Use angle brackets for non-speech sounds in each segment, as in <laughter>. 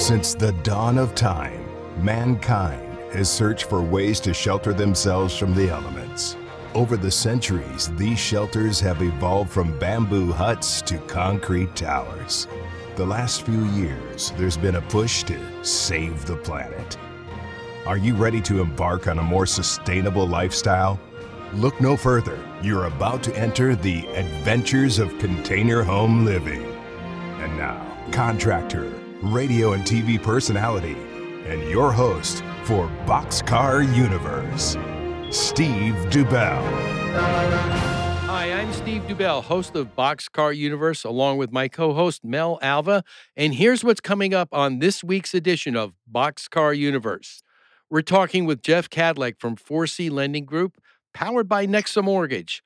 Since the dawn of time, mankind has searched for ways to shelter themselves from the elements. Over the centuries, these shelters have evolved from bamboo huts to concrete towers. The last few years, there's been a push to save the planet. Are you ready to embark on a more sustainable lifestyle? Look no further. You're about to enter the adventures of container home living. And now, contractor, radio and TV personality, and your host for Boxcar Universe, Steve Dubell. Hi, I'm Steve Dubell, host of Boxcar Universe, along with my co host Mel Alva. And here's what's coming up on this week's edition of Boxcar Universe. We're talking with Jeff Kadlec from 4C Lending Group, powered by Nexa Mortgage.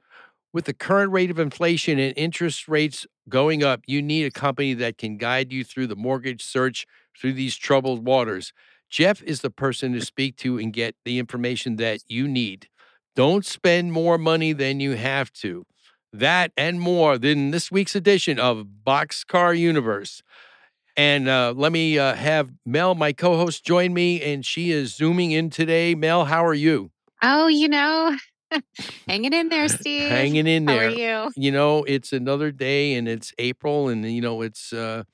With the current rate of inflation and interest rates going up, you need a company that can guide you through the mortgage search through these troubled waters. Jeff is the person to speak to and get the information that you need. Don't spend more money than you have to. That and more than this week's edition of Boxcar Universe. And uh, let me uh, have Mel, my co host, join me. And she is zooming in today. Mel, how are you? Oh, you know, <laughs> hanging in there, Steve. Hanging in there. How are you? You know, it's another day and it's April and, you know, it's uh,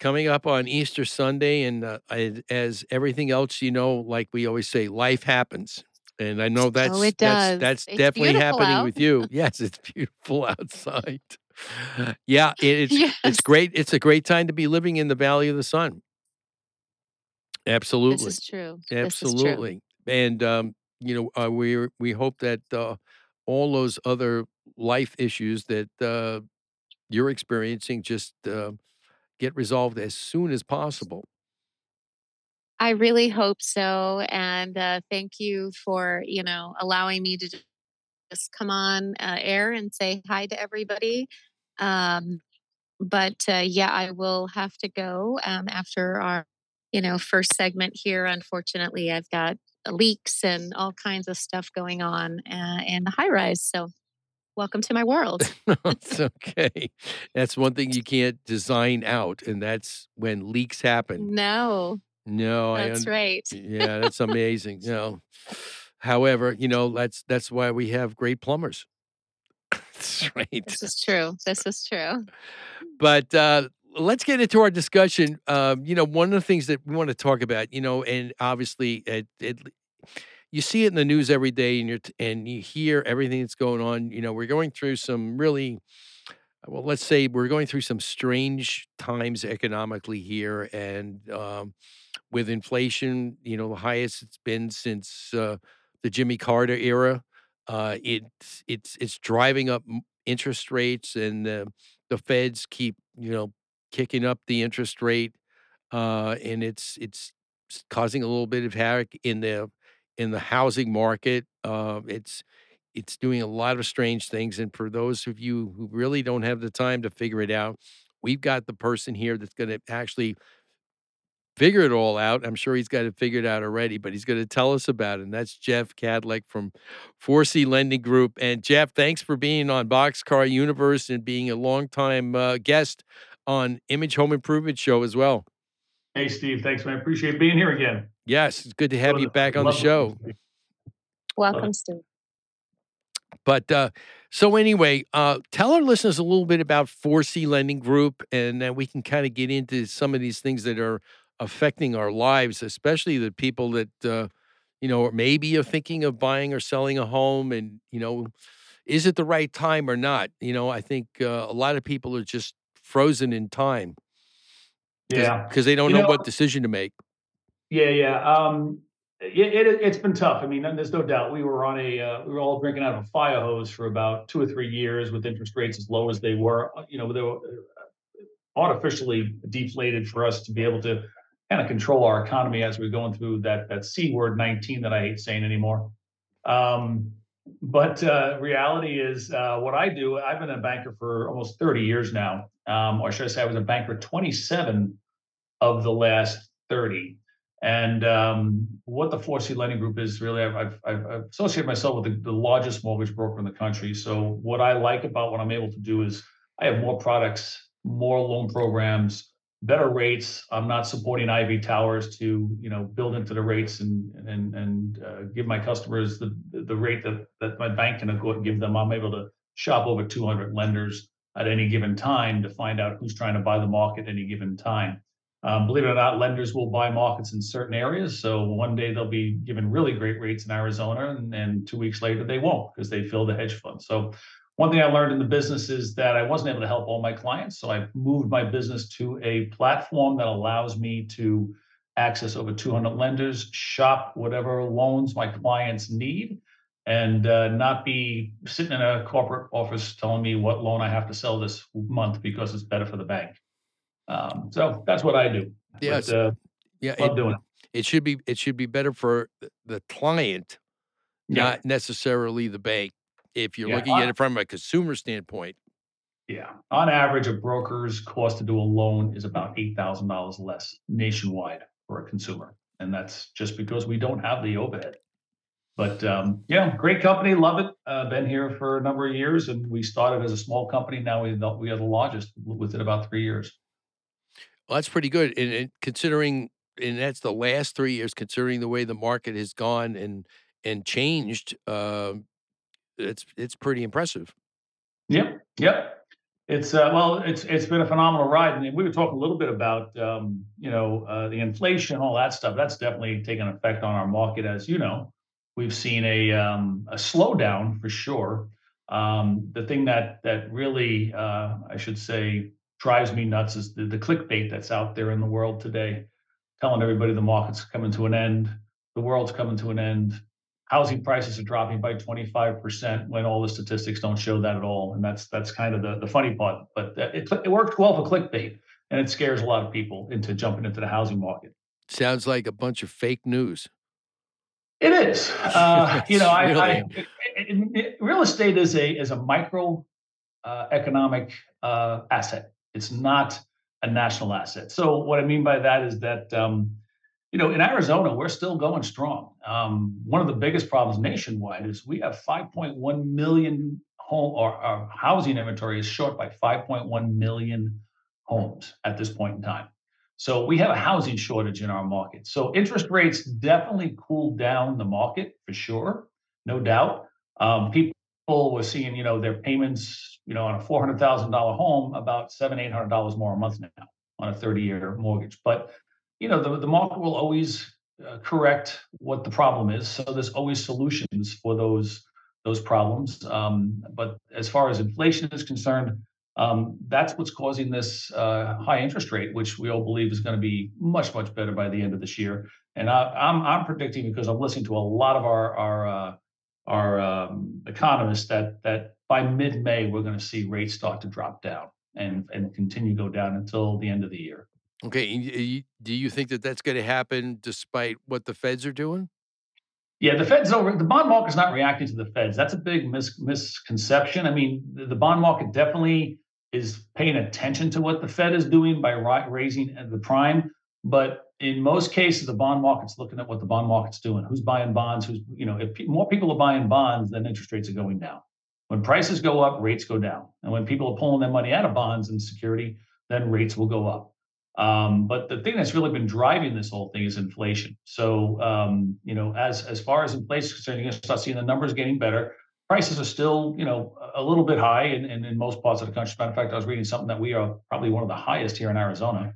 coming up on Easter Sunday. And uh, I, as everything else, you know, like we always say, life happens. And I know that's oh, it that's does. that's It's definitely happening out. with you. <laughs> Yes, it's beautiful outside. <sighs> Yeah, it, <laughs> it's Yes. it's great. It's a great time to be living in the Valley of the Sun. Absolutely. This is true. This is true. Absolutely. And um, you know, uh, we we hope that uh, all those other life issues that uh, you're experiencing just uh, get resolved as soon as possible. I really hope so. And uh, thank you for, you know, allowing me to just come on uh, air and say hi to everybody. Um, but uh, yeah, I will have to go um, after our, you know, first segment here. Unfortunately, I've got leaks and all kinds of stuff going on uh, in the high rise. So welcome to my world. <laughs> it's okay. That's one thing you can't design out, and that's when leaks happen. no, No, I that's un- right. <laughs> Yeah, that's amazing. You know, however, you know that's that's why we have great plumbers. <laughs> that's right. This is true. This is true. But uh, let's get into our discussion. Um, you know, one of the things that we want to talk about, you know, and obviously, it, it, you see it in the news every day, and you're and you hear everything that's going on. You know, we're going through some really, well, let's say we're going through some strange times economically here, and um, with inflation, you know, the highest it's been since uh, the Jimmy Carter era. Uh, it's it's it's driving up interest rates, and the the Feds keep you know kicking up the interest rate, uh, and it's it's causing a little bit of havoc in the in the housing market. Uh, it's it's doing a lot of strange things, and for those of you who really don't have the time to figure it out, we've got the person here that's going to actually figure it all out. I'm sure he's got it figured out already, but he's going to tell us about it. And that's Jeff Kadlec from 4C Lending Group. And Jeff, thanks for being on Boxcar Universe and being a longtime uh, guest on Image Home Improvement Show as well. Hey, Steve. Thanks, man. Appreciate being here again. Yes, it's good to have you back on the Love show. Welcome, Steve. But uh, so anyway, uh, tell our listeners a little bit about 4C Lending Group, and then we can kind of get into some of these things that are affecting our lives, especially the people that uh, you know maybe are thinking of buying or selling a home, and you know, is it the right time or not? You know, I think uh, a lot of people are just frozen in time Yeah. because they don't You know, know- what decision to make. Yeah, yeah. Um, it, it, it's been tough. I mean, there's no doubt. We were on a, uh, we were all drinking out of a fire hose for about two or three years with interest rates as low as they were. Uh, You know, they were uh, artificially deflated for us to be able to kind of control our economy as we're going through that that c word 19 that I hate saying anymore. Um, but uh, reality is, uh, what I do. I've been a banker for almost 30 years now, um, or should I say, I was a banker 27 of the last 30. And um, what the 4C Lending Group is really, I've, I've, I've associated myself with the, the largest mortgage broker in the country. So what I like about what I'm able to do is I have more products, more loan programs, better rates. I'm not supporting Ivy Towers to, you know, build into the rates and and and uh, give my customers the the rate that that my bank can go and give them. I'm able to shop over 200 lenders at any given time to find out who's trying to buy the market at any given time. Um, believe it or not, lenders will buy markets in certain areas. So one day they'll be given really great rates in Arizona, and, and two weeks later they won't because they fill the hedge fund. So one thing I learned in the business is that I wasn't able to help all my clients. So I moved my business to a platform that allows me to access over 200 lenders, shop whatever loans my clients need, and uh, not be sitting in a corporate office telling me what loan I have to sell this month because it's better for the bank. Um, so that's what I do. Yes. But, uh, Yeah, love it, doing it. it should be it should be better for the client, Yeah. not necessarily the bank. If you're Yeah, looking at it from a consumer standpoint, Yeah, on average, a broker's cost to do a loan is about eight thousand dollars less nationwide for a consumer, and that's just because we don't have the overhead. But um, yeah, great company, love it. Uh, been here for a number of years, and we started as a small company. Now we we are the largest within about three years. well, that's pretty good. And, and considering, and that's the last three years, considering the way the market has gone and and changed, um, it's it's pretty impressive. Yep, yep. It's uh, well, it's it's been a phenomenal ride, and we were talking a little bit about um, you know uh, the inflation, all that stuff. That's definitely taken effect on our market, as you know. We've seen a um, a slowdown for sure. Um, the thing that that really, uh, I should say, drives me nuts is the, the clickbait that's out there in the world today, telling everybody the market's coming to an end, the world's coming to an end, housing prices are dropping by 25% when all the statistics don't show that at all. And that's that's kind of the, the funny part. But it, it works well for clickbait and it scares a lot of people into jumping into the housing market. Sounds like a bunch of fake news. It is. Uh, <laughs> you know, I, I Really? it- it- it- real estate is a is a micro uh, economic uh, asset. It's not a national asset. So what I mean by that is that um, you know in Arizona we're still going strong. Um, one of the biggest problems nationwide is we have 5.1 million home or our housing inventory is short by 5.1 million homes at this point in time. So we have a housing shortage in our market. So interest rates definitely cooled down the market for sure, no doubt. Um, people were seeing, you know, their payments, you know, on a four hundred thousand dollar home, about seven, eight hundred dollars more a month now on a thirty year mortgage. But you know, the the market will always uh, correct what the problem is. So there's always solutions for those those problems. Um, but as far as inflation is concerned, um, that's what's causing this uh, high interest rate, which we all believe is going to be much, much better by the end of this year. And I, I'm I'm predicting because I'm listening to a lot of our our uh, our um, economists that that by mid May we're going to see rates start to drop down and and continue to go down until the end of the year. Okay, do you think that that's going to happen despite what the feds are doing? Yeah, the Fed's over. The bond market's not reacting to the Feds. That's a big mis- misconception. I mean, the, the bond market definitely is paying attention to what the Fed is doing by ri- raising uh, the prime, but in most cases, the bond market's looking at what the bond market's doing. Who's buying bonds? Who's you know, if pe- more people are buying bonds, then interest rates are going down. When prices go up, rates go down, and when people are pulling their money out of bonds and security, then rates will go up. Um, but the thing that's really been driving this whole thing is inflation. So, um, you know, as as far as inflation is concerned, you're going to start seeing the numbers getting better. Prices are still, you know, a little bit high in, in, in most parts of the country. Matter of fact, I was reading something that we are probably one of the highest here in Arizona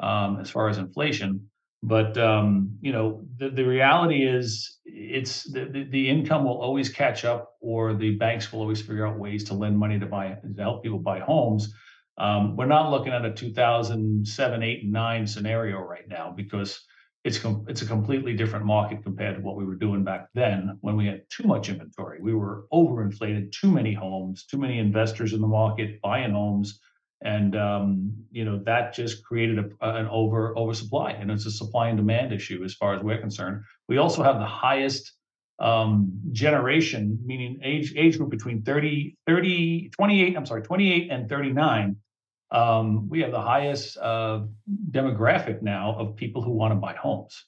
um, as far as inflation. But um, you know, the, the reality is, it's the, the the income will always catch up, or the banks will always figure out ways to lend money to buy to help people buy homes. Um, we're not looking at a 2007, 8, and 9 scenario right now because it's com- it's a completely different market compared to what we were doing back then when we had too much inventory. We were overinflated, too many homes, too many investors in the market buying homes, and um, you know that just created a, an over oversupply, and it's a supply and demand issue as far as we're concerned. We also have the highest um, generation, meaning age age group between 30, 30, 28, I'm sorry, 28 and 39 um, we have the highest uh, demographic now of people who want to buy homes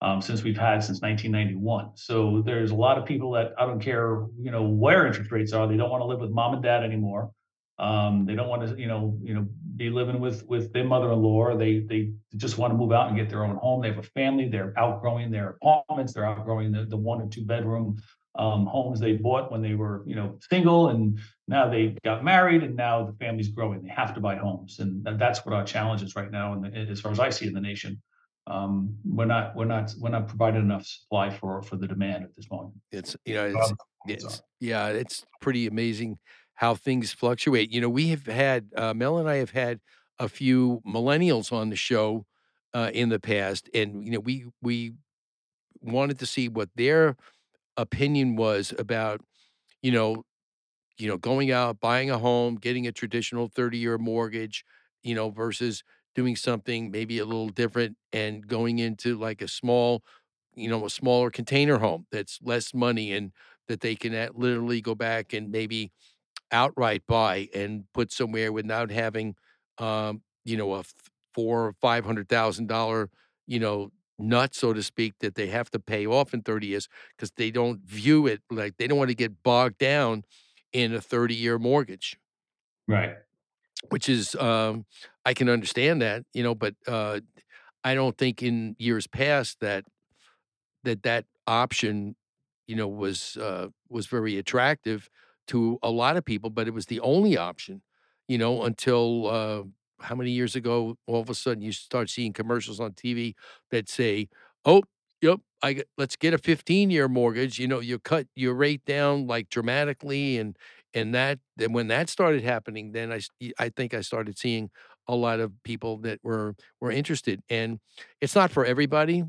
um, since we've had since 1991. So there's a lot of people that I don't care, you know, where interest rates are. They don't want to live with mom and dad anymore. Um, they don't want to, you know, you know, be living with with their mother-in-law. They they just want to move out and get their own home. They have a family. They're outgrowing their apartments. They're outgrowing the, the one or two bedroom um, homes they bought when they were you know single, and now they got married, and now the family's growing. They have to buy homes, and that's what our challenge is right now. And as far as I see in the nation, um, we're not we're not we're not providing enough supply for for the demand at this moment. It's you know it's, it's yeah it's pretty amazing how things fluctuate. You know, we have had uh, Mel and I have had a few millennials on the show uh, in the past, and you know, we we wanted to see what their opinion was about, you know, you know, going out, buying a home, getting a traditional thirty-year mortgage, you know, versus doing something maybe a little different and going into like a small, you know, a smaller container home that's less money and that they can literally go back and maybe outright buy and put somewhere without having, um, you know, a four or five hundred thousand dollar, you know, nut, so to speak, that they have to pay off in 30 years because they don't view it like they don't want to get bogged down in a 30 year mortgage. Right. Which is, um, I can understand that, you know, but uh, I don't think in years past that that that option, you know, was uh, was very attractive to a lot of people, but it was the only option, you know, until uh, how many years ago, all of a sudden you start seeing commercials on TV that say, "Oh, yep, I let's get a 15 year mortgage." You know, you cut your rate down like dramatically, and and that then when that started happening, then I I think I started seeing a lot of people that were were interested, and it's not for everybody,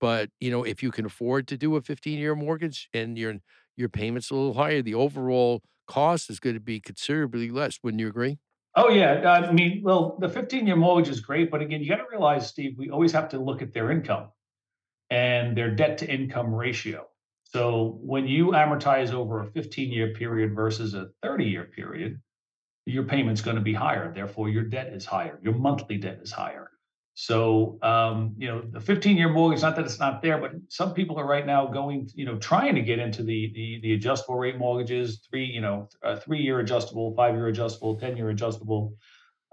but you know, if you can afford to do a 15 year mortgage and you're your payments a little higher, the overall cost is going to be considerably less. Wouldn't you agree? Oh yeah, uh, I mean, well, the 15-year mortgage is great, but again, you got to realize, Steve, we always have to look at their income and their debt to income ratio. So when you amortize over a 15-year period versus a 30-year period, your payment's going to be higher. Therefore, your debt is higher. Your monthly debt is higher. So, um, you know, the 15 year mortgage, not that it's not there, but some people are right now going, you know, trying to get into the the, the adjustable rate mortgages, three, you know, three year adjustable, five year adjustable, 10 year adjustable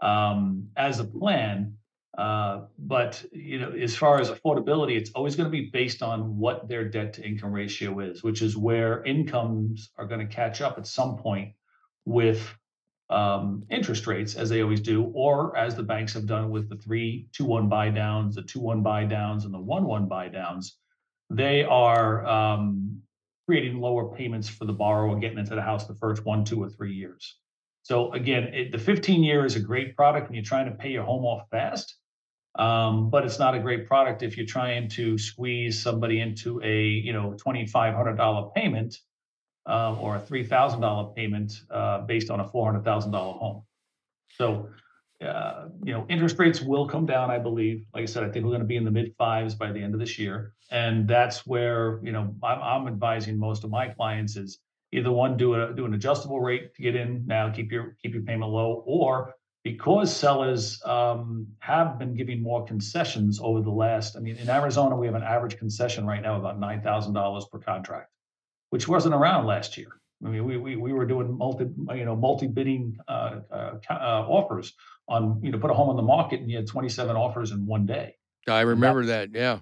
um, as a plan. Uh, but, you know, as far as affordability, it's always going to be based on what their debt to income ratio is, which is where incomes are going to catch up at some point with um, interest rates as they always do, or as the banks have done with the three two one buy downs, the two one buy downs, and the one one buy downs, they are um, creating lower payments for the borrower getting into the house the first one, two, or three years. So again, it, the 15 year is a great product when you're trying to pay your home off fast, um, but it's not a great product if you're trying to squeeze somebody into a you know $2,500 payment uh, or a three thousand dollar payment uh, based on a four hundred thousand dollar home. So, uh, you know, interest rates will come down. I believe. Like I said, I think we're going to be in the mid fives by the end of this year, and that's where you know I'm, I'm advising most of my clients is either one do a do an adjustable rate to get in now, keep your keep your payment low, or because sellers um, have been giving more concessions over the last. I mean, in Arizona, we have an average concession right now about nine thousand dollars per contract which wasn't around last year. I mean, we we, we were doing multi you know multi bidding uh, uh, uh, offers on you know put a home on the market and you had 27 offers in one day. I remember that, that. Yeah.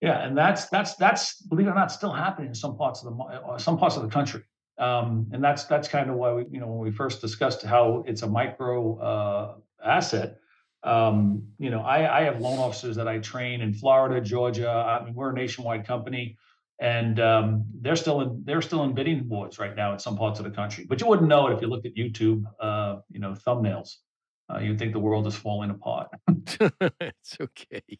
Yeah, and that's that's that's believe it or not still happening in some parts of the uh, some parts of the country. Um, and that's that's kind of why we you know when we first discussed how it's a micro uh, asset. Um, you know, I, I have loan officers that I train in Florida, Georgia. I mean, we're a nationwide company and um, they're still in they're still in bidding wars right now in some parts of the country. But you wouldn't know it if you looked at YouTube, uh, you know, thumbnails. Uh, you'd think the world is falling apart. <laughs> it's okay. You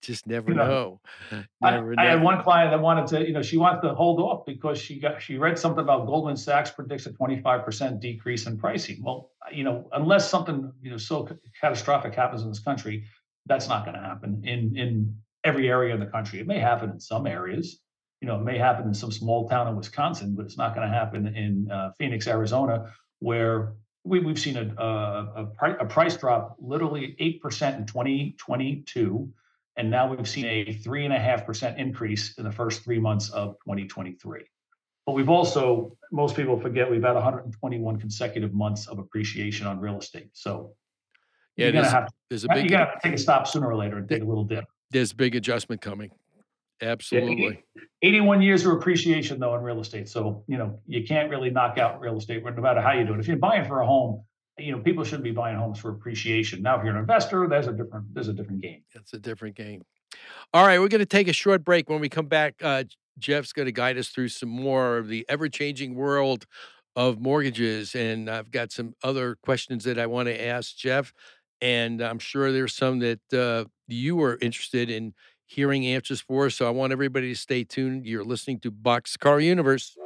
just never you know. know. Never I, I, had one client that wanted to, you know, she wanted to hold off because she got she read something about Goldman Sachs predicts a 25% decrease in pricing. Well, you know, unless something, you know, so catastrophic happens in this country, that's not going to happen in in every area in the country. It may happen in some areas. You know, it may happen in some small town in Wisconsin, but it's not going to happen in uh, Phoenix, Arizona, where we, we've seen a, a, a, a price drop literally 8% in 2022. And now we've seen a 3.5% increase in the first three months of 2023. But we've also, most people forget, we've had 121 consecutive months of appreciation on real estate. So Yeah, you're gonna have there's a to, big gonna have to take a stop sooner or later and take a little dip. There's big adjustment coming. Yeah, Absolutely. 81 years of appreciation though in real estate. So, you know, you can't really knock out real estate no matter how you do it. If you're buying for a home, you know, people shouldn't be buying homes for appreciation. Now, if you're an investor, there's a different, there's a different game. It's a different game. All right, we're going to take a short break. When we come back, uh, Jeff's going to guide us through some more of the ever changing world of mortgages. And I've got some other questions that I want to ask Jeff. And I'm sure there's some that uh, you are interested in hearing answers for. So I want everybody to stay tuned. You're listening to Boxcar Universe.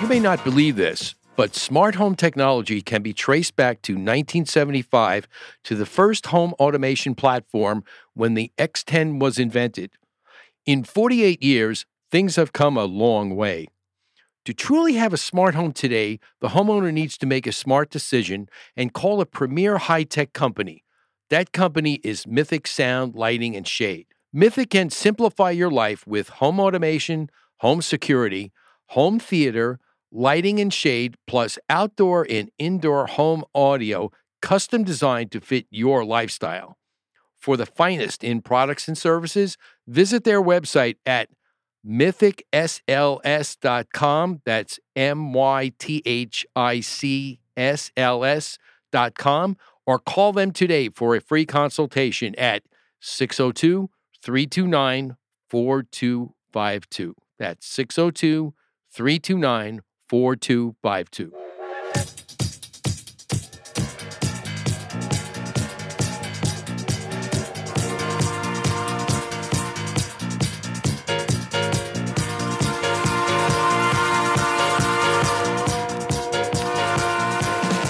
You may not believe this, but smart home technology can be traced back to 1975 to the first home automation platform when the X10 was invented. In 48 years, things have come a long way. To truly have a smart home today, the homeowner needs to make a smart decision and call a premier high tech company. That company is Mythic Sound, Lighting, and Shade. Mythic can simplify your life with home automation, home security, home theater, lighting and shade, plus outdoor and indoor home audio custom designed to fit your lifestyle. For the finest in products and services, visit their website at mythicsls.com. That's M Y T H I C S L S.com. Or call them today for a free consultation at 602 329 4252. That's 602 329 4252.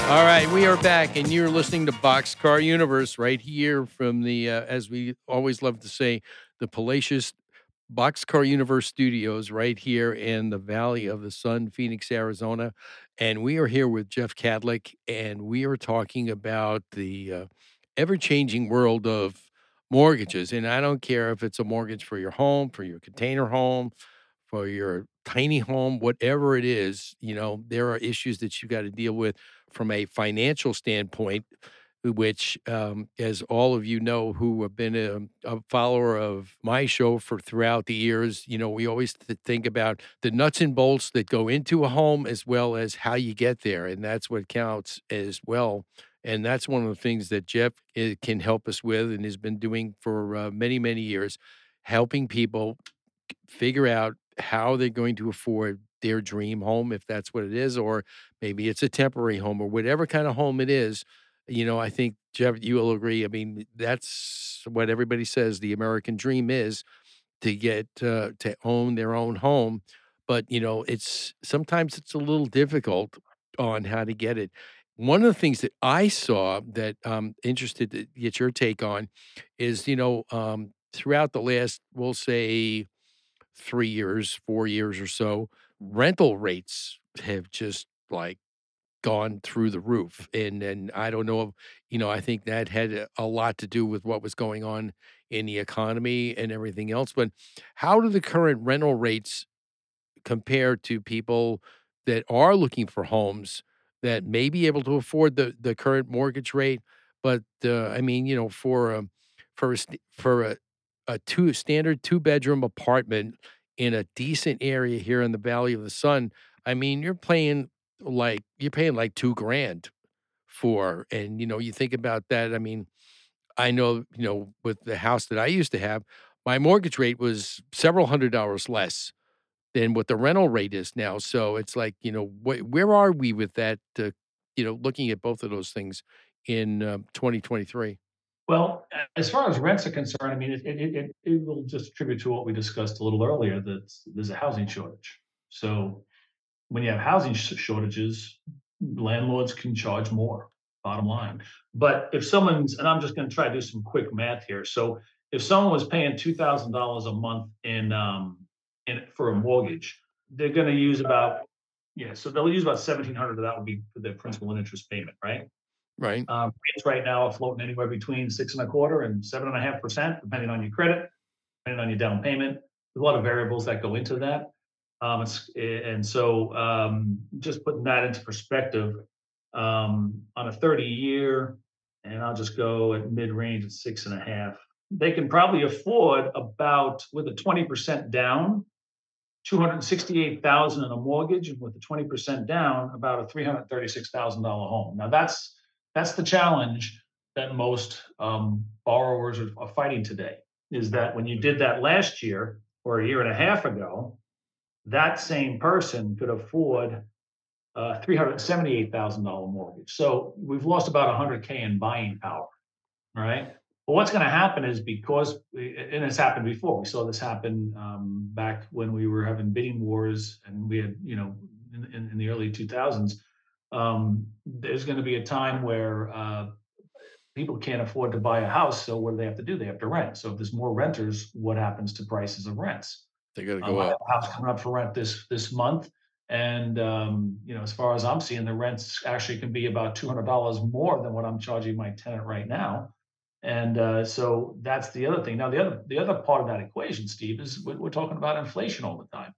All right, we are back, and you're listening to Boxcar Universe right here from the, uh, as we always love to say, the Palacious Boxcar Universe Studios right here in the Valley of the Sun, Phoenix, Arizona. And we are here with Jeff Kadlec, and we are talking about the uh, ever changing world of mortgages. And I don't care if it's a mortgage for your home, for your container home, for your tiny home, whatever it is, you know, there are issues that you've got to deal with from a financial standpoint which, um, as all of you know who have been a, a, follower of my show for throughout the years, you know, we always th- think about the nuts and bolts that go into a home as well as how you get there. And that's what counts as well. And that's one of the things that Jeff eh, can help us with and has been doing for uh, many, many years, helping people figure out how they're going to afford their dream home, if that's what it is, or maybe it's a temporary home or whatever kind of home it is you know, I think Jeff, you will agree. I mean, that's what everybody says the American dream is to get uh, to own their own home. But you know, it's sometimes it's a little difficult on how to get it. One of the things that I saw that I'm interested to get your take on is, you know, um, throughout the last, we'll say, three years, four years or so, rental rates have just like gone through the roof. And and I don't know, if, you know, I think that had a, lot to do with what was going on in the economy and everything else. But how do the current rental rates compare to people that are looking for homes that may be able to afford the the current mortgage rate? But uh, I mean, you know, for a for a for a, a two standard two bedroom apartment in a decent area here in the Valley of the Sun, I mean, you're paying like you're paying like two grand for and you know you think about that i mean i know you know with the house that i used to have my mortgage rate was several hundred dollars less than what the rental rate is now so it's like you know wh- where are we with that uh, you know looking at both of those things in um, 2023 well as far as rents are concerned i mean it, it, it, it will just attribute to what we discussed a little earlier that there's a housing shortage. So when you have housing shortages, landlords can charge more, bottom line. But if someone's, and I'm just going to try to do some quick math here. So if someone was paying two thousand dollars a month in um in for a mortgage, they're going to use about yeah, so they'll use about seventeen hundred of that would be for their principal and interest payment, right? Right. Um, rates right now are floating anywhere between six and a quarter and seven and a half percent, depending on your credit, depending on your down payment. There's a lot of variables that go into that. Um, and so um, just putting that into perspective, um, on a 30 year, and I'll just go at mid range at six and a half. They can probably afford about with a 20% down, 268,000 in a mortgage, and with a 20% down, about a $336,000 home. Now that's that's the challenge that most um, borrowers are, are fighting today. Is that when you did that last year or a year and a half ago, that same person could afford a $378,000 mortgage. So we've lost about 100K in buying power, right? But what's going to happen is because, and it's happened before, we saw this happen um, back when we were having bidding wars and we had, you know, in, in, in the early 2000s. Um, there's going to be a time where uh, people can't afford to buy a house. So what do they have to do? They have to rent. So if there's more renters, what happens to prices of rents? They got to Um, go I have a house coming up for rent this, this month. And, um, you know, as far as I'm seeing, the rents actually can be about two hundred dollars more than what I'm charging my tenant right now. And, uh, so that's the other thing. Now, the other, the other part of that equation, Steve, is we're, we're talking about inflation all the time.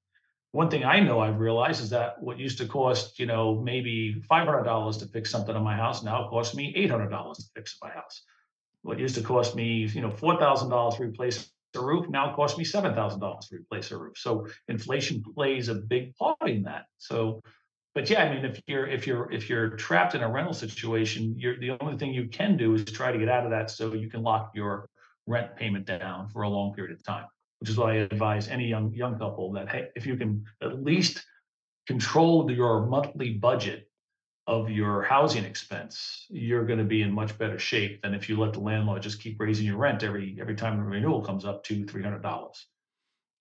One thing I know I've realized is that what used to cost, you know, maybe five hundred dollars to fix something on my house now costs me eight hundred dollars to fix my house. What used to cost me, you know, four thousand dollars to replace a roof now costs me seven thousand dollars to replace a roof. So inflation plays a big part in that. So, but yeah, I mean, if you're if you're if you're trapped in a rental situation, you're the only thing you can do is try to get out of that so you can lock your rent payment down for a long period of time. Which is why I advise any young young couple that hey, if you can at least control your monthly budget of your housing expense, you're going to be in much better shape than if you let the landlord just keep raising your rent every every time the renewal comes up to three hundred dollars.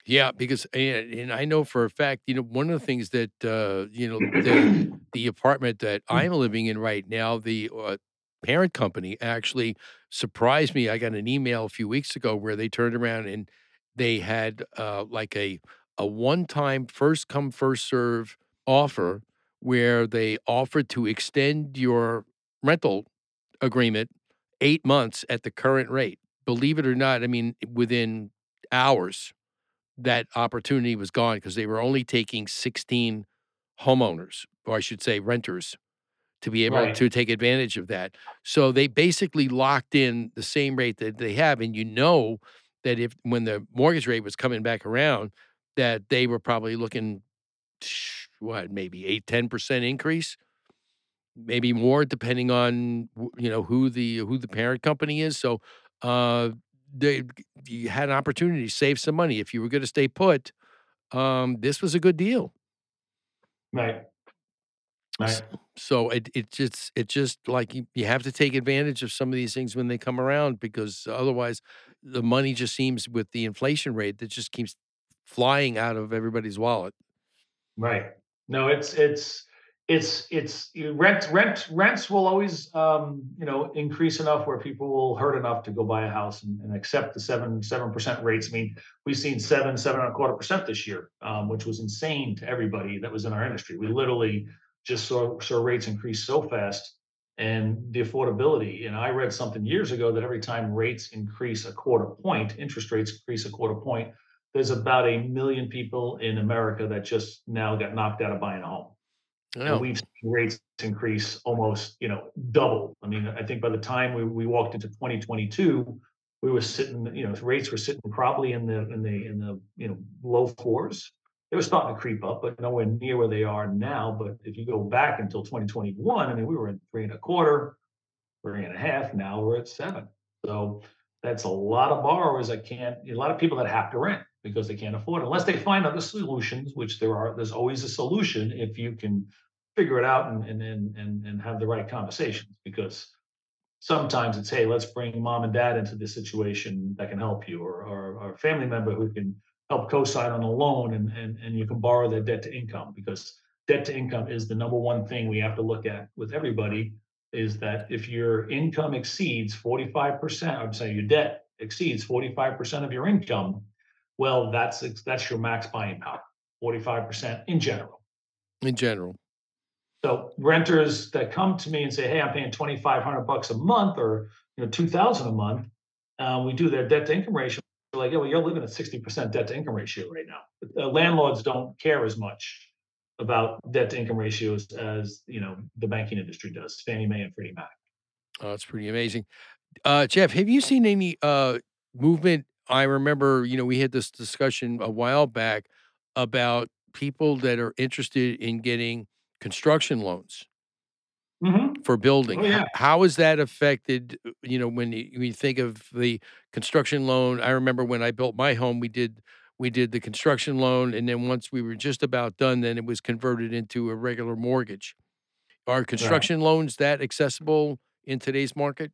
Yeah, because and, and I know for a fact, you know, one of the things that uh, you know the <clears throat> the apartment that I'm living in right now, the uh, parent company actually surprised me. I got an email a few weeks ago where they turned around and they had uh, like a a one time first come first serve offer where they offered to extend your rental agreement eight months at the current rate. Believe it or not, I mean within hours that opportunity was gone because they were only taking 16 homeowners, or I should say renters, to be able Right. to take advantage of that. So they basically locked in the same rate that they have. And you know that if when the mortgage rate was coming back around, that they were probably looking what, maybe eight, 10% increase, maybe more, depending on you know who the who the parent company is. So uh they you had an opportunity to save some money. If you were going to stay put, um, this was a good deal. Right. Right. So it it just it just like you, you have to take advantage of some of these things when they come around because otherwise the money just seems with the inflation rate that just keeps flying out of everybody's wallet. Right. No, it's it's it's it's rent rent rents will always um you know increase enough where people will hurt enough to go buy a house and, and accept the seven seven percent rates. I mean, we've seen seven seven and a quarter percent this year, um, which was insane to everybody that was in our industry. We literally just saw saw rates increase so fast and the affordability. And I read something years ago that every time rates increase a quarter point, interest rates increase a quarter point, there's about a million people in America that just now got knocked out of buying a home. And we've seen rates increase almost, you know, double. I mean, I think by the time we, we walked into 2022, we were sitting, you know, rates were sitting probably in the in the in the you know low fours. They were starting to creep up, but nowhere near where they are now. But if you go back until 2021, I mean, we were at three and a quarter, three and a half. Now we're at seven. So that's a lot of borrowers that can't, a lot of people that have to rent because they can't afford it, unless they find other solutions, which there are, there's always a solution if you can figure it out and, and, and, and, have the right conversations. Because sometimes it's, hey, let's bring mom and dad into this situation that can help you, or, or, or a family member who can help co-sign on a loan and, and, and you can borrow their debt to income because debt to income is the number one thing we have to look at with everybody is that if your income exceeds 45%, I'm saying your debt exceeds 45% of your income, well, that's that's your max buying power, 45% in general. in general. So renters that come to me and say, "Hey, I'm paying 2,500 bucks a month, or you know, 2,000 a month," uh, we do their debt to income ratio. We're like, "Yeah, well, you're living at 60% debt to income ratio right now." But, uh, landlords don't care as much about debt to income ratios as you know the banking industry does, Fannie Mae and Freddie Mac. Oh, that's pretty amazing. Uh, Jeff, have you seen any uh, movement? I remember, you know, we had this discussion a while back about people that are interested in getting construction loans Mm-hmm. for building. Oh yeah, How is that affected? uh, You know, when you, when you think of the construction loan, I remember when I built my home, we did we did the construction loan, and then once we were just about done, then it was converted into a regular mortgage. Are right. construction loans that accessible in today's market?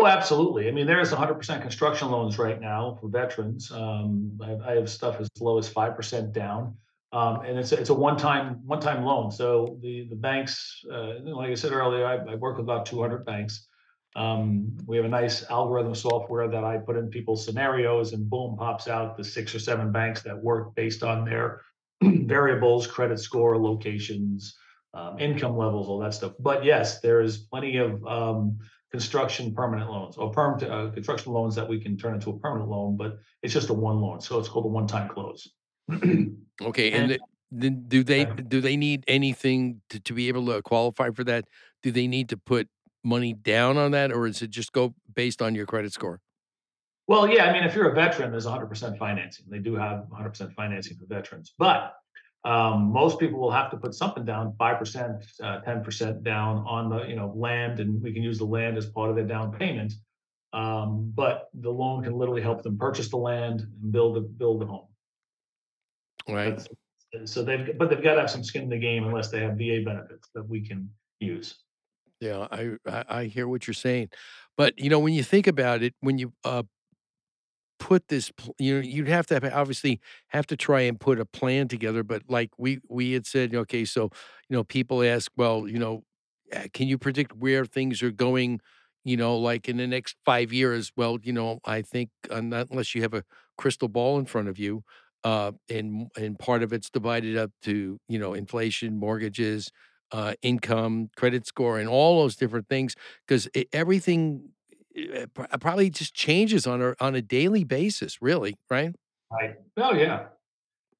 Oh, absolutely. I mean, there's 100% construction loans right now for veterans. Um, I, have, I have stuff as low as 5% down. Um, and it's a, it's a one-time one-time loan. So the the banks, uh, like I said earlier, I, I work with about 200 banks. Um, we have a nice algorithm software that I put in people's scenarios, and boom, pops out the six or seven banks that work based on their <clears throat> variables, credit score, locations, um, income levels, all that stuff. But yes, there is plenty of um, construction permanent loans or perm uh, construction loans that we can turn into a permanent loan, but it's just a one loan, so it's called a one-time close. <clears throat> Okay, and And the, then do they do they need anything to, to be able to qualify for that? Do they need to put money down on that, or is it just go based on your credit score? well, yeah, I mean, if you're a veteran, there's 100% financing. They do have 100% financing for veterans, but um, most people will have to put something down, five percent, uh, ten percent down on the you know land, and we can use the land as part of their down payment. Um, but the loan can literally help them purchase the land and build a build a home. Right. That's, so they've but they've got to have some skin in the game unless they have VA benefits that we can use. Yeah, I, I I hear what you're saying, but you know when you think about it, when you uh put this, you know, you'd have to obviously have to try and put a plan together. But like we we had said, okay, so you know, people ask, well, you know, uh, can you predict where things are going? You know, like in the next five years. Well, you know, I think uh, unless you have a crystal ball in front of you, uh, and and part of it's divided up to you know inflation, mortgages, uh, income, credit score, and all those different things because everything probably just changes on a on a daily basis. Really, right? Right. Oh yeah.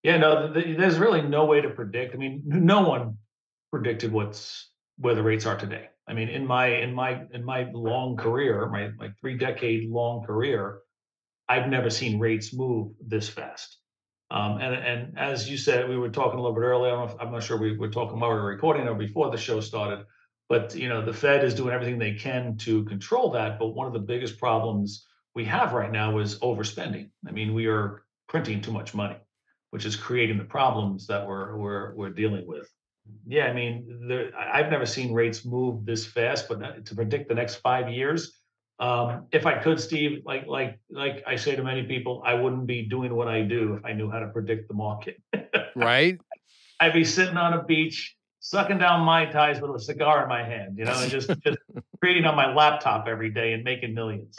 Yeah. No, th- th- there's really no way to predict. I mean, no one predicted what's where the rates are today. I mean, in my in my in my long career, my my three decade long career, I've never seen rates move this fast. Um, and and as you said, we were talking a little bit earlier. I'm not sure we were talking while we were recording or before the show started. But you know, the Fed is doing everything they can to control that. But one of the biggest problems we have right now is overspending. I mean, we are printing too much money, which is creating the problems that we're we're we're dealing with. Yeah, I mean, there, I've never seen rates move this fast, but to predict the next five years, um, if I could, Steve, like like like I say to many people, I wouldn't be doing what I do if I knew how to predict the market. <laughs> Right? I'd be sitting on a beach, sucking down mai tais with a cigar in my hand, you know, and just <laughs> just creating on my laptop every day and making millions.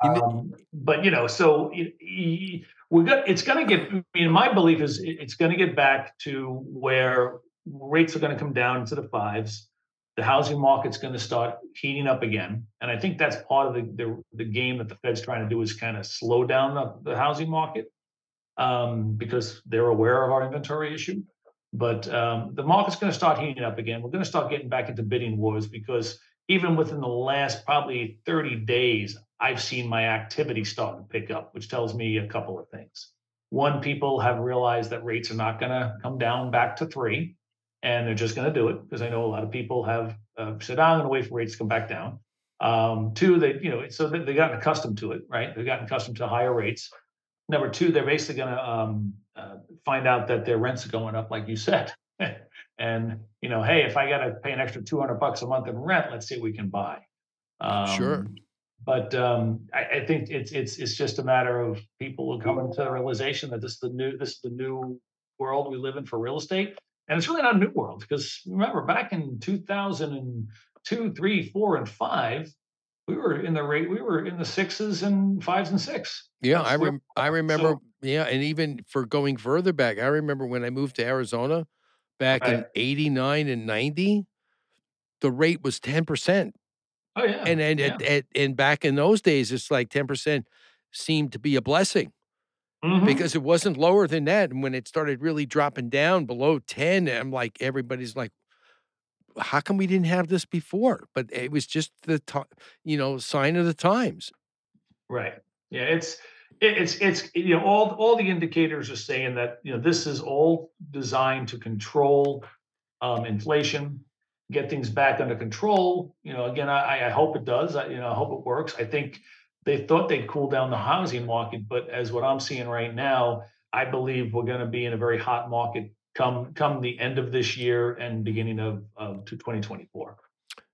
Um, but you know, so it, we're going it's going to get. I mean, my belief is it- it's going to get back to where rates are going to come down into the fives. The housing market's going to start heating up again, and I think that's part of the the, the game that the Fed's trying to do is kind of slow down the, the housing market um, because they're aware of our inventory issue. But um, the market's going to start heating up again. We're going to start getting back into bidding wars because even within the last probably 30 days, I've seen my activity start to pick up, which tells me a couple of things. One, people have realized that rates are not going to come down back to three, and they're just going to do it because I know a lot of people have uh, said, "I'm going to wait for rates to come back down." Um, two, they you know, so they, they gotten accustomed to it, right? They've gotten accustomed to higher rates. Number two, they're basically going to um, uh, find out that their rents are going up, like you said. <laughs> and you know, hey, if I got to pay an extra two hundred bucks a month in rent, let's see what we can buy. Sure. Um, But um, I, I think it's it's it's just a matter of people coming to the realization that this is the new this is the new world we live in for real estate, and it's really not a new world because remember back in two thousand and two, three, four, and five, we were in the rate we were in the sixes and fives and six. Yeah, That's I rem- I remember. Yeah, and even for going further back, I remember when I moved to Arizona back in '89 and '90. the rate was 10%. Oh yeah. And and yeah. and, and, back in those days, it's like 10% seemed to be a blessing Mhm. because it wasn't lower than that. And when it started really dropping down below 10, I'm like, everybody's like, how come we didn't have this before? But it was just the you know, sign of the times. Right. Yeah, it's it's it's you know all all the indicators are saying that you know this is all designed to control um, inflation, get things back under control. You know, again, I, I hope it does. I, you know, I hope it works. I think they thought they'd cool down the housing market, but as what I'm seeing right now, I believe we're going to be in a very hot market come come the end of this year and beginning of, of to 2024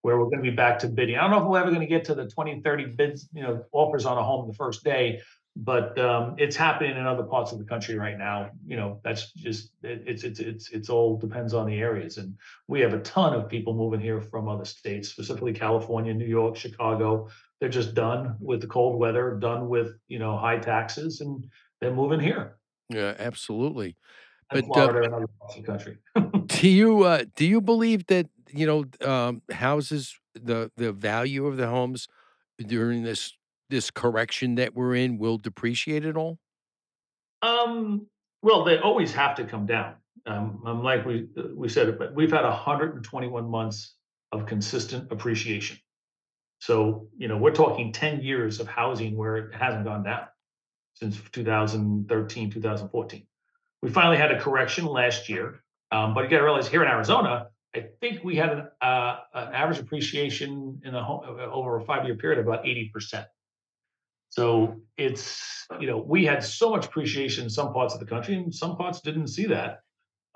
where we're going to be back to bidding. I don't know if we're ever going to get to the 2030 bids, you know, offers on a home the first day, but um, it's happening in other parts of the country right now. You know, that's just it, it's it's it's it's all depends on the areas, and we have a ton of people moving here from other states, specifically California, New York, Chicago. They're just done with the cold weather, done with you know high taxes, and they're moving here. Yeah, absolutely. But uh, Florida and other parts of the country. <laughs> do you uh, do you believe that you know um, houses the the value of the homes during this this correction that we're in will depreciate at all? Um, well, they always have to come down. Um, um, like we uh, we said it, but we've had 121 months of consistent appreciation. So, you know, we're talking 10 years of housing where it hasn't gone down since 2013, 2014. We finally had a correction last year, um, but you got to realize here in Arizona, I think we had an, uh, an average appreciation in the home uh, over a five year period of about 80%. So it's, you know, we had so much appreciation in some parts of the country and some parts didn't see that.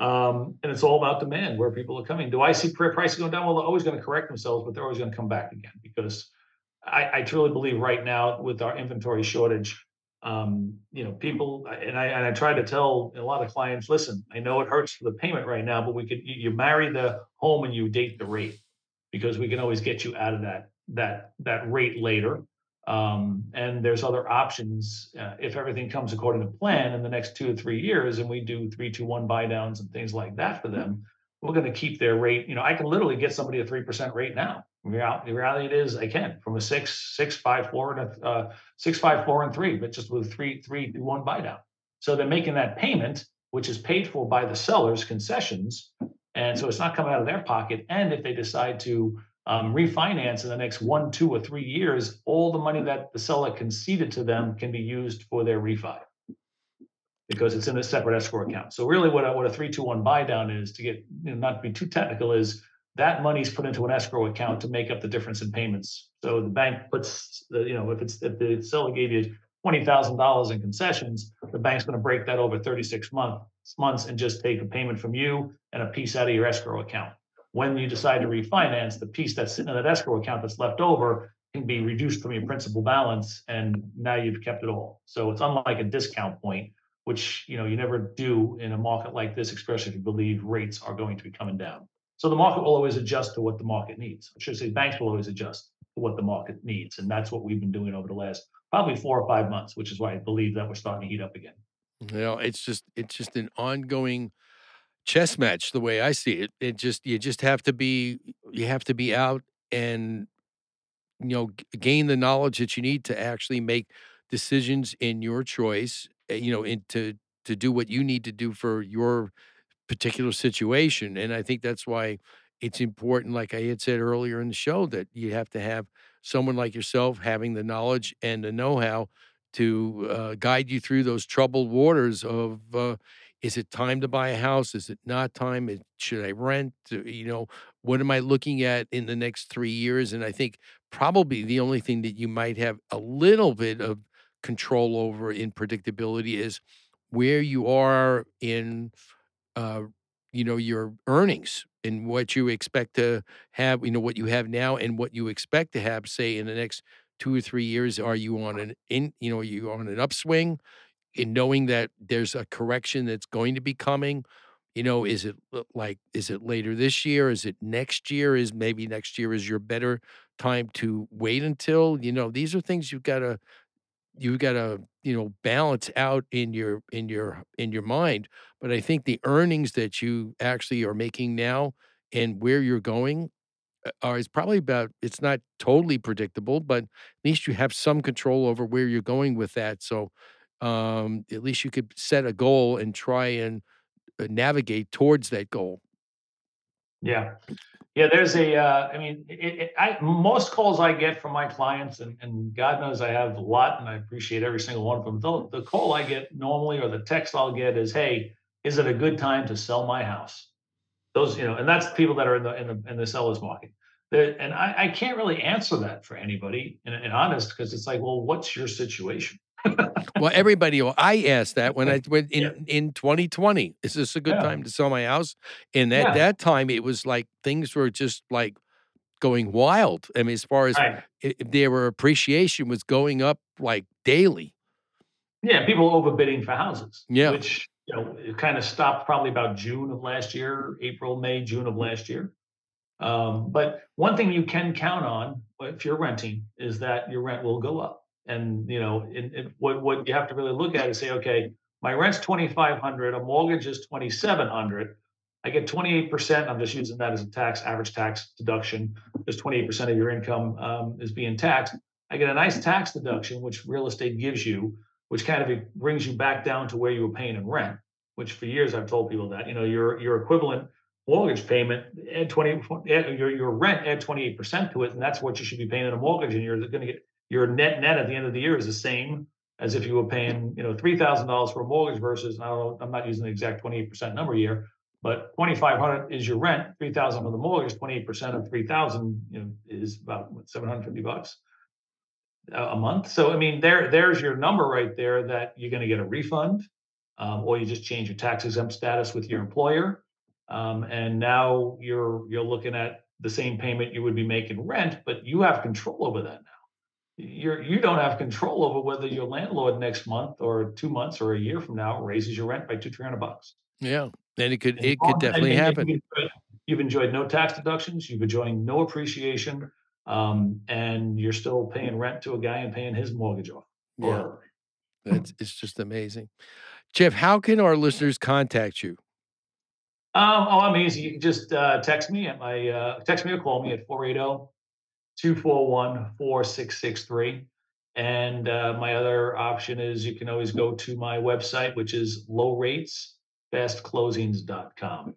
Um, and it's all about demand, where people are coming. Do I see pri- prices going down? Well, they're always going to correct themselves, but they're always going to come back again because I, I truly believe right now with our inventory shortage, um, you know, people and I and I try to tell a lot of clients, listen, I know it hurts for the payment right now, but we could you, marry the home and you date the rate because we can always get you out of that that that rate later. Um, and there's other options uh, if everything comes according to plan in the next two or three years, and we do three, two, one buy downs and things like that for them. We're going to keep their rate. You know, I can literally get somebody a three percent rate now. The reality it is, I can from a six, six, five, four, and a uh, six, five, four, and three, but just with three, three, one buy down. So they're making that payment, which is paid for by the seller's concessions, and so it's not coming out of their pocket. And if they decide to um, refinance in the next one, two, or three years, all the money that the seller conceded to them can be used for their refi because it's in a separate escrow account. So really, what a, what a three, two, one buy down is to get you know, not to be too technical is that money is put into an escrow account to make up the difference in payments. So the bank puts the you know if it's if the seller gave you twenty thousand dollars in concessions, the bank's going to break that over thirty six month, months and just take a payment from you and a piece out of your escrow account when you decide to refinance, the piece that's sitting in that escrow account that's left over can be reduced from your principal balance, and now you've kept it all. So it's unlike a discount point, which you know you never do in a market like this, especially if you believe rates are going to be coming down. So the market will always adjust to what the market needs. I should say banks will always adjust to what the market needs, and that's what we've been doing over the last probably four or five months, which is why I believe that we're starting to heat up again. You know, it's just it's just an ongoing chess match the way I see it. It just you just have to be you have to be out and you know gain the knowledge that you need to actually make decisions in your choice. uh, You know, and to to do what you need to do for your particular situation. And I think that's why it's important, like I had said earlier in the show, that you have to have someone like yourself having the knowledge and the know-how to uh, guide you through those troubled waters of uh, is it time to buy a house? Is it not time? Is- Should I rent? Uh, You know, what am I looking at in the next three years? And I think probably the only thing that you might have a little bit of control over in predictability is where you are in uh, you know your earnings and what you expect to have you know what you have now and what you expect to have say in the next two or three years are you on an in you know you on an upswing in knowing that there's a correction that's going to be coming? You know is it like is it later this year? Is it next year? Is maybe next year is your better time to wait until you know these are things you've got to you've got to you know balance out in your in your in your mind but i think the earnings that you actually are making now and where you're going uh, are is probably about it's not totally predictable, but at least you have some control over where you're going with that. So um, at least you could set a goal and try and uh, navigate towards that goal. Yeah. Yeah, there's a. Uh, I mean, it, it, I most calls I get from my clients, and, and God knows I have a lot, and I appreciate every single one of them. The, the call I get normally, or the text I'll get, is, "Hey, is it a good time to sell my house?" Those, you know, and that's people that are in the in the in the sellers market. and I, I can't really answer that for anybody, and, and honest, because it's like, well, what's your situation? Well, everybody. well, I asked that when I went in yeah. in 2020. Is this a good yeah. time to sell my house? And at yeah. that time, it was like things were just like going wild. I mean, as far as right. it, there were appreciation was going up like daily. Yeah, people overbidding for houses. Yeah, which you know it kind of stopped probably about June of last year, April, May, June of last year. Um, but one thing you can count on if you're renting is that your rent will go up. And you know, what what you have to really look at is say, okay, my rent's twenty five hundred, a mortgage is twenty seven hundred. I get twenty eight percent. I'm just using that as a tax average tax deduction. Because twenty eight percent of your income um, is being taxed. I get a nice tax deduction, which real estate gives you, which kind of brings you back down to where you were paying in rent. Which for years I've told people that you know your your equivalent mortgage payment add 20 add, your your rent add 28% to it and that's what you should be paying in a mortgage and you're going to get your net net at the end of the year is the same as if you were paying, you know, three thousand dollars for a mortgage versus I don't know, I'm not using the exact 28% number here, but 2,500 is your rent, 3,000 for the mortgage, 28% of 3,000, you know, is about what, 750 bucks a month. So I mean, there there's your number right there that you're going to get a refund, um, or you just change your tax exempt status with your employer, um, and now you're you're looking at the same payment you would be making rent, but you have control over that now you're you don't have control over whether your landlord next month or two months or a year from now raises your rent by two three hundred bucks. Yeah, and it could and it could definitely happen. You've enjoyed, you've enjoyed, no tax deductions. You've enjoyed no appreciation, um, and you're still paying rent to a guy and paying his mortgage off. Yeah, that's it's just amazing. Jeff, how can our listeners contact you? Um, oh, I'm easy. You can just uh, text me at my uh, text me or call me at 480 241 4663. And uh, my other option is you can always go to my website, which is low rates, fastclosings.com.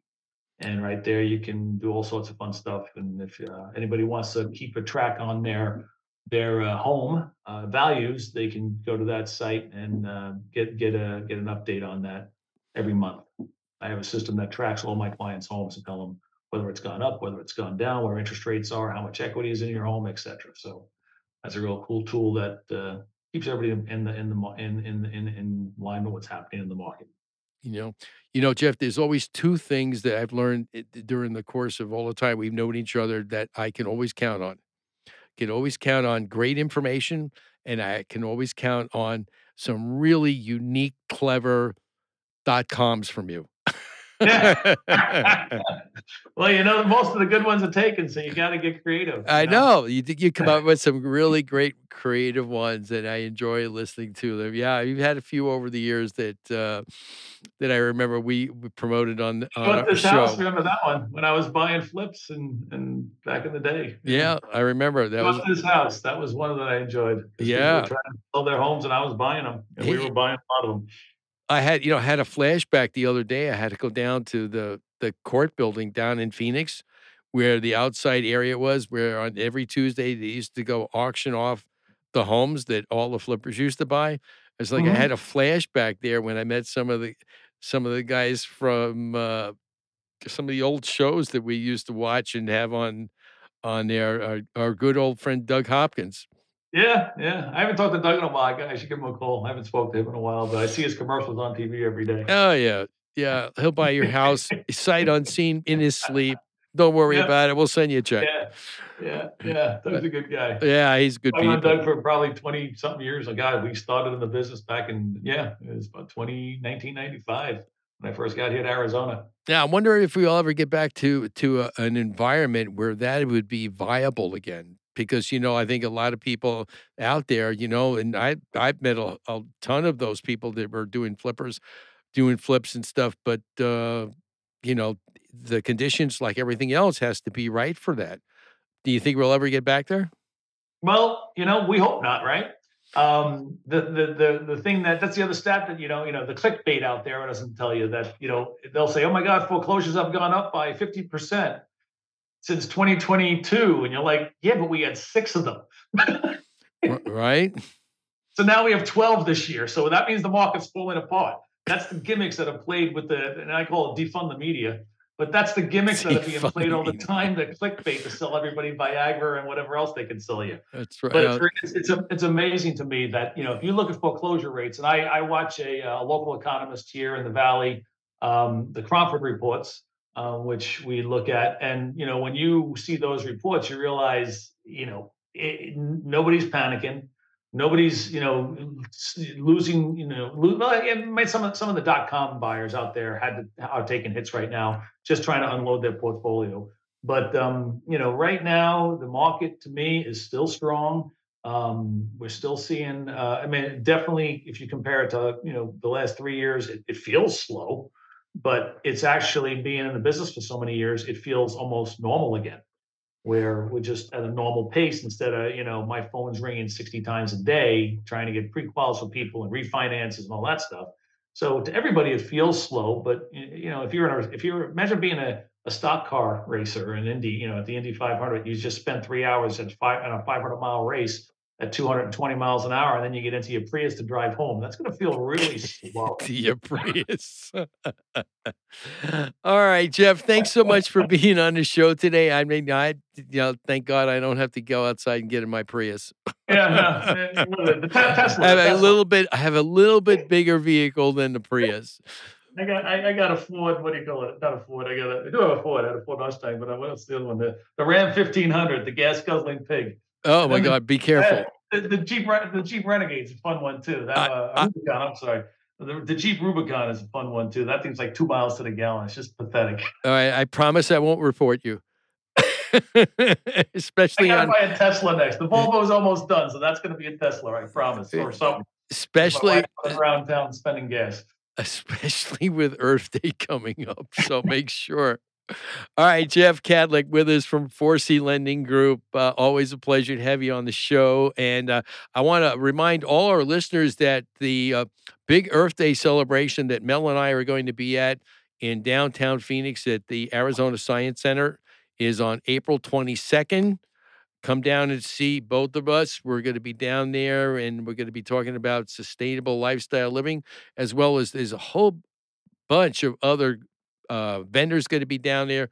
And right there, you can do all sorts of fun stuff. And if uh, anybody wants to keep a track on their their uh, home uh, values, they can go to that site and uh, get get a get an update on that every month. I have a system that tracks all my clients' homes and tell them whether it's gone up, whether it's gone down, where interest rates are, how much equity is in your home, et cetera. So that's a real cool tool that uh, keeps everybody in the in the in in in in line with what's happening in the market. You know, you know, Jeff. There's always two things that I've learned eh, during the course of all the time we've known each other that I can always count on. Can always count on great information, and I can always count on some really unique, clever dot coms from you. <laughs> well, you know, most of the good ones are taken, so you got to get creative. I know? know you you come up <laughs> with some really great creative ones, and I enjoy listening to them. Yeah, you've had a few over the years that uh, that I remember we, promoted on, on our this show. House, remember that one when I was buying flips and and back in the day. Yeah, I remember that was this house. That was one that I enjoyed. Yeah, trying to sell their homes, and I was buying them, and we were buying a lot of them. I had, you know, had a flashback the other day. I had to go down to the the court building down in Phoenix, where the outside area was, where on every Tuesday they used to go auction off the homes that all the flippers used to buy. It's like mm-hmm. I had a flashback there when I met some of the some of the guys from uh, some of the old shows that we used to watch and have on on there. Our, our good old friend Doug Hopkins. Yeah, yeah. I haven't talked to Doug in a while. I should give him a call. I haven't spoken to him in a while, but I see his commercials on TV every day. Oh yeah, yeah. He'll buy your house sight unseen in his sleep. Don't worry yeah. about it. We'll send you a check. Yeah, yeah, yeah. Doug's a good guy. Yeah, he's a good. I've known Doug for probably twenty something years. A guy we started in the business back in yeah, it was about 20, 1995 when I first got here to Arizona. Yeah, I wonder if we'll ever get back to to a, an environment where that would be viable again because you know I think a lot of people out there, you know, and I I've met a, a ton of those people that were doing flippers, doing flips and stuff, but uh, you know the conditions like everything else has to be right for that. Do you think we'll ever get back there? Well, you know, we hope not, right? Um, the, the the the thing that that's the other stat that you know you know the clickbait out there doesn't tell you that you know they'll say oh my god foreclosures have gone up by fifty percent since 2022 and you're like yeah but we had six of them right <laughs> so now we have 12 this year so that means the market's falling apart that's the gimmicks that have played with the and I call it defund the media but that's the gimmicks that are being played all the time, the clickbait to sell everybody Viagra and whatever else they can sell you. That's right. But it's, it's, it's, it's amazing to me that, you know, if you look at foreclosure rates, and I, I watch a, a local economist here in the Valley, um, the Cromford reports, uh, which we look at. And, you know, when you see those reports, you realize, you know, it, nobody's panicking. Nobody's you know losing you know well, some of some of the dot com buyers out there had to, are taking hits right now just trying to unload their portfolio. But um, you know right now the market to me is still strong. Um, we're still seeing uh, i mean definitely if you compare it to you know the last three years it, it feels slow but it's actually being in the business for so many years it feels almost normal again where we're just at a normal pace instead of you know my phone's ringing 60 times a day trying to get pre-quals for people and refinances and all that stuff. So to everybody it feels slow but you know if you're in a, if you're imagine being a, a stock car racer in indy you know at the indy 500 you just spend three hours at five on a 500 mile race at 220 miles an hour, and then you get into your Prius to drive home. That's going to feel really <laughs> slow. your Prius. <laughs> All right, Jeff. Thanks so much for being on the show today. I mean, I you know, thank God I don't have to go outside and get in my Prius. yeah, no, the Tesla, I have a little bit. I have a little bit bigger vehicle than the Prius. I got I, I, got a Ford. What do you call it? Not a Ford. I got a. I do have a Ford. I had a Ford Mustang, but what else? The other one, the, the Ram fifteen hundred, the gas guzzling pig. Oh my God! Be careful. The, the, Jeep the Jeep Renegade's a fun one too. That uh, I, Rubicon, I'm sorry. The, the, Jeep Rubicon is a fun one too. That thing's like two miles to the gallon. It's just pathetic. <laughs> All right, I promise I won't report you. <laughs> Especially I on buy a Tesla next. The Volvo is almost done, so that's going to be a Tesla. I promise, or something. Especially around town spending gas. Especially with Earth Day <laughs> coming up, so make sure. All right, Jeff Kadlec with us from 4C Lending Group. Uh, always a pleasure to have you on the show. And uh, I want to remind all our listeners that the uh, big Earth Day celebration that Mel and I are going to be at in downtown Phoenix at the Arizona Science Center is on April 22nd. Come down and see both of us. We're going to be down there and we're going to be talking about sustainable lifestyle living, as well as there's a whole bunch of other uh, vendors going to be down there.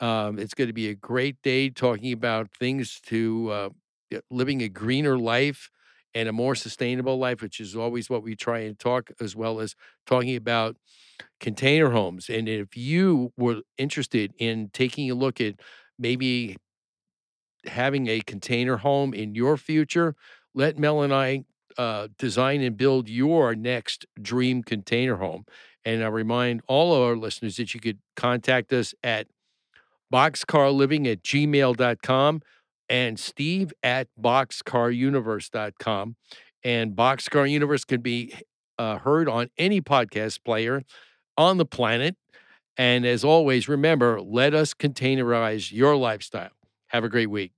Um, it's going to be a great day talking about things to uh, living a greener life and a more sustainable life, which is always what we try and talk, as well as talking about container homes. And if you were interested in taking a look at maybe having a container home in your future, let Mel and I uh, design and build your next dream container home. And I remind all of our listeners that you could contact us at boxcarliving at gmail.com and steve at boxcaruniverse.com. And Boxcar Universe can be uh, heard on any podcast player on the planet. And as always, remember, let us containerize your lifestyle. Have a great week.